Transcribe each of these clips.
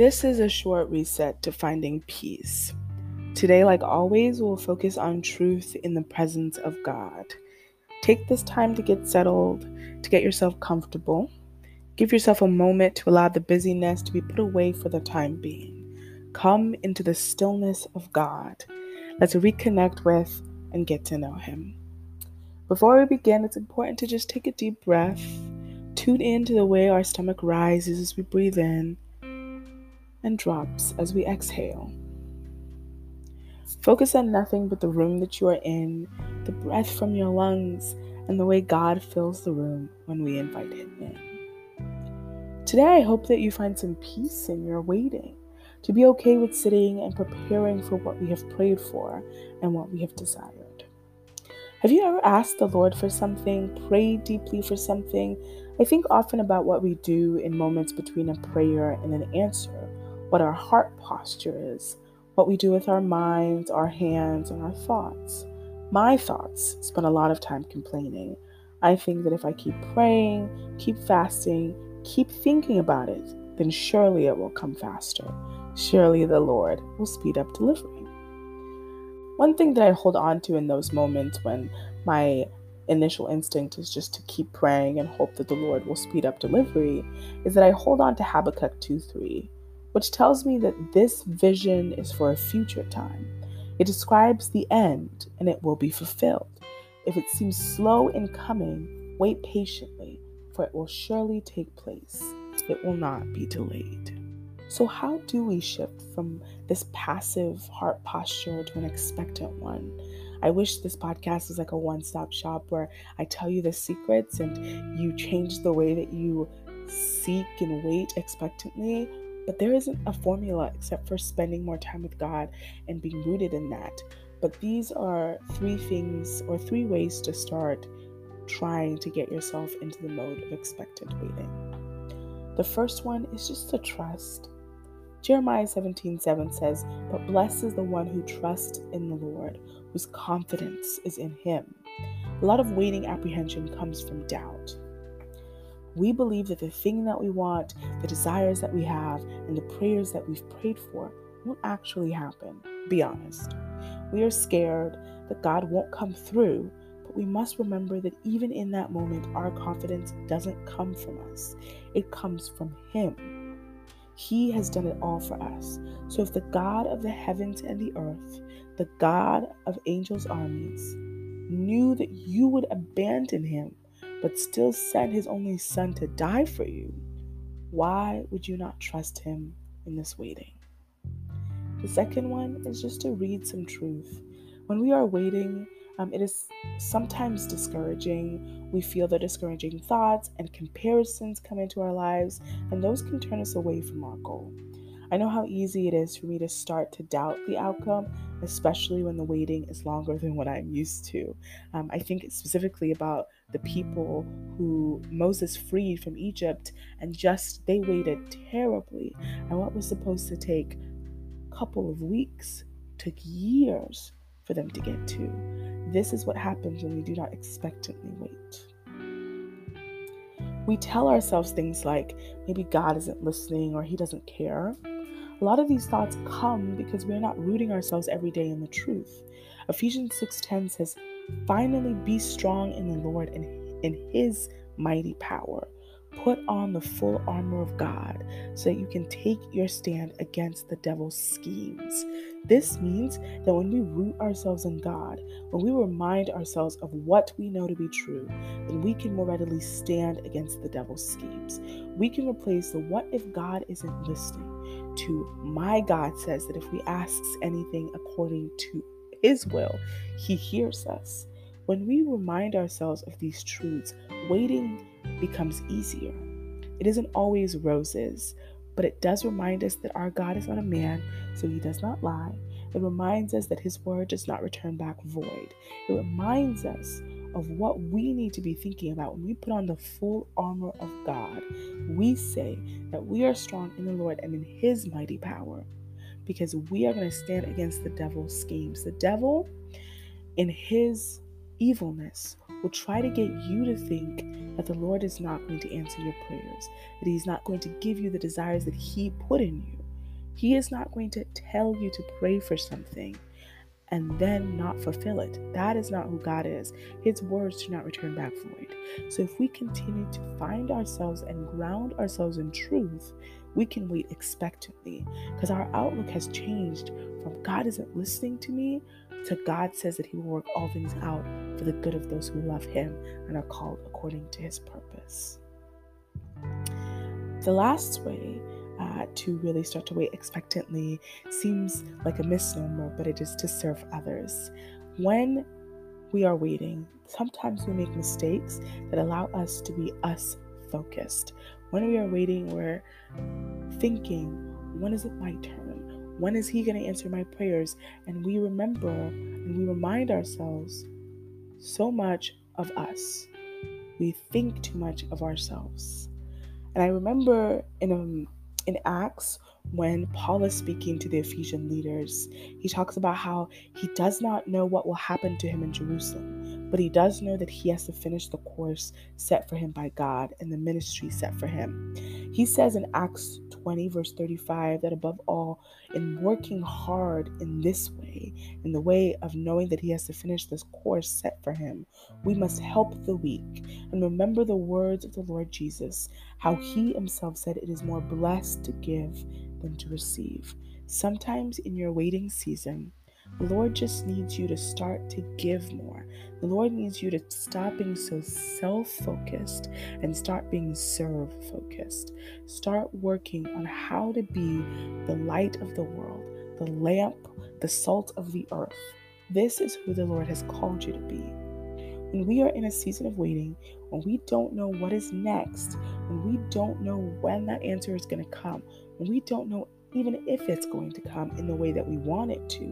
This is a short reset to finding peace. Today, like always, we'll focus on truth in the presence of God. Take this time to get settled, to get yourself comfortable. Give yourself a moment to allow the busyness to be put away for the time being. Come into the stillness of God. Let's reconnect with and get to know Him. Before we begin, it's important to just take a deep breath, tune in to the way our stomach rises as we breathe in and drops as we exhale. Focus on nothing but the room that you are in, the breath from your lungs, and the way God fills the room when we invite Him in. Today, I hope that you find some peace in your waiting, to be okay with sitting and preparing for what we have prayed for and what we have desired. Have you ever asked the Lord for something, prayed deeply for something? I think often about what we do in moments between a prayer and an answer, what our heart posture is, what we do with our minds, our hands, and our thoughts. My thoughts spend a lot of time complaining. I think that if I keep praying, keep fasting, keep thinking about it, then surely it will come faster. Surely the Lord will speed up delivery. One thing that I hold on to in those moments when my initial instinct is just to keep praying and hope that the Lord will speed up delivery is that I hold on to Habakkuk 2 3 which tells me that this vision is for a future time. It describes the end and it will be fulfilled. If it seems slow in coming, wait patiently, for it will surely take place. It will not be delayed. So, how do we shift from this passive heart posture to an expectant one? I wish this podcast was like a one stop shop where I tell you the secrets and you change the way that you seek and wait expectantly but there isn't a formula except for spending more time with God and being rooted in that. But these are three things or three ways to start trying to get yourself into the mode of expectant waiting. The first one is just to trust. Jeremiah 17 7 says, But blessed is the one who trusts in the Lord, whose confidence is in him. A lot of waiting apprehension comes from doubt we believe that the thing that we want, the desires that we have, and the prayers that we've prayed for won't actually happen. Be honest. We are scared that God won't come through, but we must remember that even in that moment, our confidence doesn't come from us, it comes from Him. He has done it all for us. So if the God of the heavens and the earth, the God of angels' armies, knew that you would abandon Him, but still sent his only son to die for you, why would you not trust him in this waiting? The second one is just to read some truth. When we are waiting, um, it is sometimes discouraging. We feel the discouraging thoughts and comparisons come into our lives, and those can turn us away from our goal. I know how easy it is for me to start to doubt the outcome, especially when the waiting is longer than what I'm used to. Um, I think specifically about the people who Moses freed from Egypt and just they waited terribly. And what was supposed to take a couple of weeks took years for them to get to. This is what happens when we do not expectantly wait. We tell ourselves things like maybe God isn't listening or he doesn't care. A lot of these thoughts come because we're not rooting ourselves every day in the truth. Ephesians 6:10 says, "Finally be strong in the Lord and in his mighty power. Put on the full armor of God so that you can take your stand against the devil's schemes. This means that when we root ourselves in God, when we remind ourselves of what we know to be true, then we can more readily stand against the devil's schemes. We can replace the what if God isn't listening to my God says that if we ask anything according to his will, he hears us. When we remind ourselves of these truths, waiting becomes easier. It isn't always roses, but it does remind us that our God is not a man, so he does not lie. It reminds us that his word does not return back void. It reminds us of what we need to be thinking about when we put on the full armor of God. We say that we are strong in the Lord and in his mighty power because we are going to stand against the devil's schemes. The devil, in his evilness, will try to get you to think that the Lord is not going to answer your prayers, that he's not going to give you the desires that he put in you. He is not going to tell you to pray for something and then not fulfill it. That is not who God is. His words do not return back void. So if we continue to find ourselves and ground ourselves in truth, we can wait expectantly because our outlook has changed from God isn't listening to me to God says that He will work all things out for the good of those who love Him and are called according to His purpose. The last way uh, to really start to wait expectantly seems like a misnomer, but it is to serve others. When we are waiting, sometimes we make mistakes that allow us to be us focused. When we are waiting, we're thinking, when is it my turn? When is He going to answer my prayers? And we remember and we remind ourselves so much of us. We think too much of ourselves. And I remember in a in Acts, when Paul is speaking to the Ephesian leaders, he talks about how he does not know what will happen to him in Jerusalem, but he does know that he has to finish the course set for him by God and the ministry set for him. He says in Acts 20, verse 35, that above all, in working hard in this way, in the way of knowing that he has to finish this course set for him, we must help the weak and remember the words of the Lord Jesus, how he himself said, It is more blessed to give than to receive. Sometimes in your waiting season, the Lord just needs you to start to give more. The Lord needs you to stop being so self focused and start being serve focused. Start working on how to be the light of the world, the lamp, the salt of the earth. This is who the Lord has called you to be. When we are in a season of waiting, when we don't know what is next, when we don't know when that answer is going to come, we don't know even if it's going to come in the way that we want it to,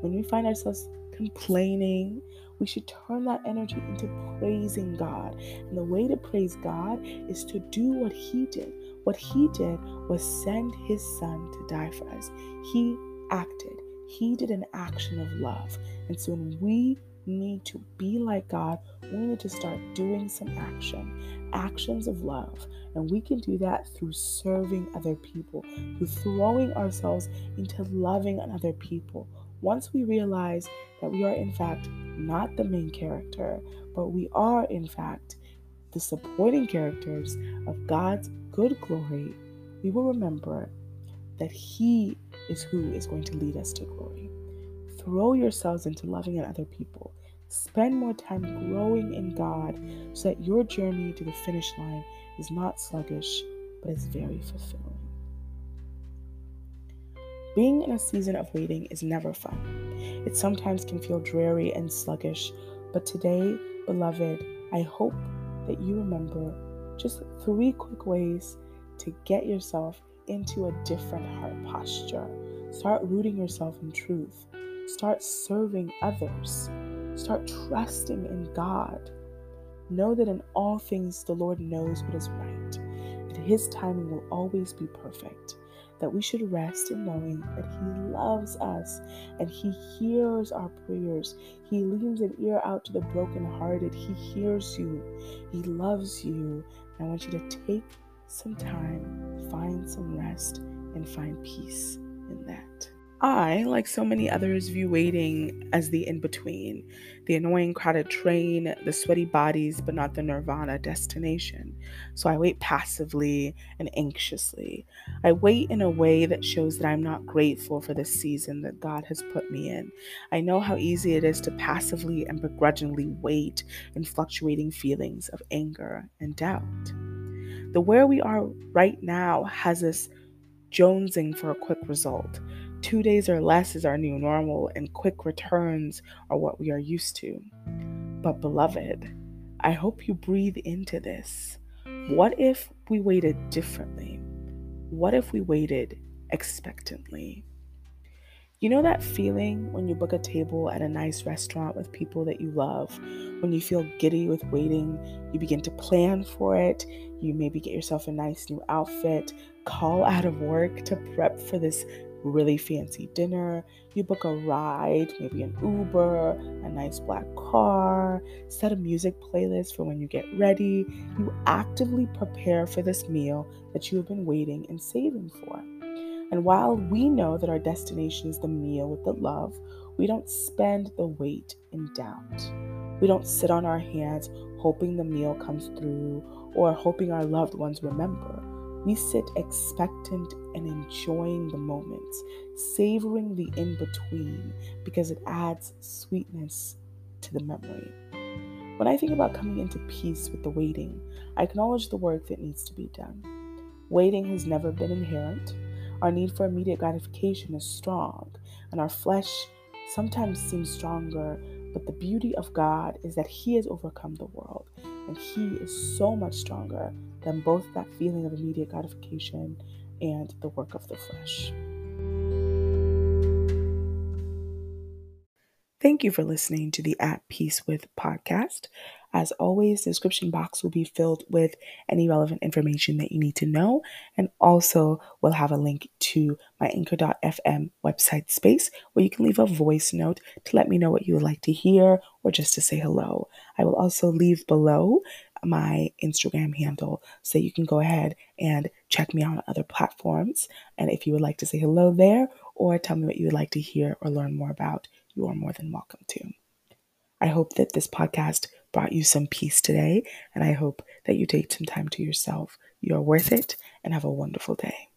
when we find ourselves complaining, we should turn that energy into praising God. And the way to praise God is to do what He did. What He did was send His Son to die for us. He acted, He did an action of love. And so when we need to be like God, we need to start doing some action, actions of love. And we can do that through serving other people, through throwing ourselves into loving other people. Once we realize that we are, in fact, not the main character, but we are, in fact, the supporting characters of God's good glory, we will remember that He is who is going to lead us to glory. Throw yourselves into loving other people. Spend more time growing in God so that your journey to the finish line is not sluggish, but is very fulfilling. Being in a season of waiting is never fun. It sometimes can feel dreary and sluggish, but today, beloved, I hope that you remember just three quick ways to get yourself into a different heart posture. Start rooting yourself in truth. Start serving others. Start trusting in God. Know that in all things the Lord knows what is right, and His timing will always be perfect. That we should rest in knowing that He loves us and He hears our prayers. He leans an ear out to the brokenhearted. He hears you. He loves you. I want you to take some time, find some rest, and find peace in that. I, like so many others, view waiting as the in between the annoying crowded train, the sweaty bodies, but not the nirvana destination. So I wait passively and anxiously. I wait in a way that shows that I'm not grateful for the season that God has put me in. I know how easy it is to passively and begrudgingly wait in fluctuating feelings of anger and doubt. The where we are right now has us jonesing for a quick result Two days or less is our new normal, and quick returns are what we are used to. But, beloved, I hope you breathe into this. What if we waited differently? What if we waited expectantly? You know that feeling when you book a table at a nice restaurant with people that you love? When you feel giddy with waiting, you begin to plan for it. You maybe get yourself a nice new outfit, call out of work to prep for this really fancy dinner, you book a ride, maybe an Uber, a nice black car, set a music playlist for when you get ready. You actively prepare for this meal that you have been waiting and saving for. And while we know that our destination is the meal with the love, we don't spend the wait in doubt. We don't sit on our hands hoping the meal comes through or hoping our loved ones remember. We sit expectant and enjoying the moments, savoring the in between because it adds sweetness to the memory. When I think about coming into peace with the waiting, I acknowledge the work that needs to be done. Waiting has never been inherent. Our need for immediate gratification is strong, and our flesh sometimes seems stronger. But the beauty of God is that He has overcome the world, and He is so much stronger than both that feeling of immediate gratification and the work of the flesh. Thank you for listening to the At Peace with podcast. As always, the description box will be filled with any relevant information that you need to know, and also we'll have a link to my anchor.fm website space where you can leave a voice note to let me know what you would like to hear or just to say hello. I will also leave below my Instagram handle so you can go ahead and check me out on other platforms. And if you would like to say hello there or tell me what you would like to hear or learn more about, you are more than welcome to. I hope that this podcast brought you some peace today, and I hope that you take some time to yourself. You are worth it, and have a wonderful day.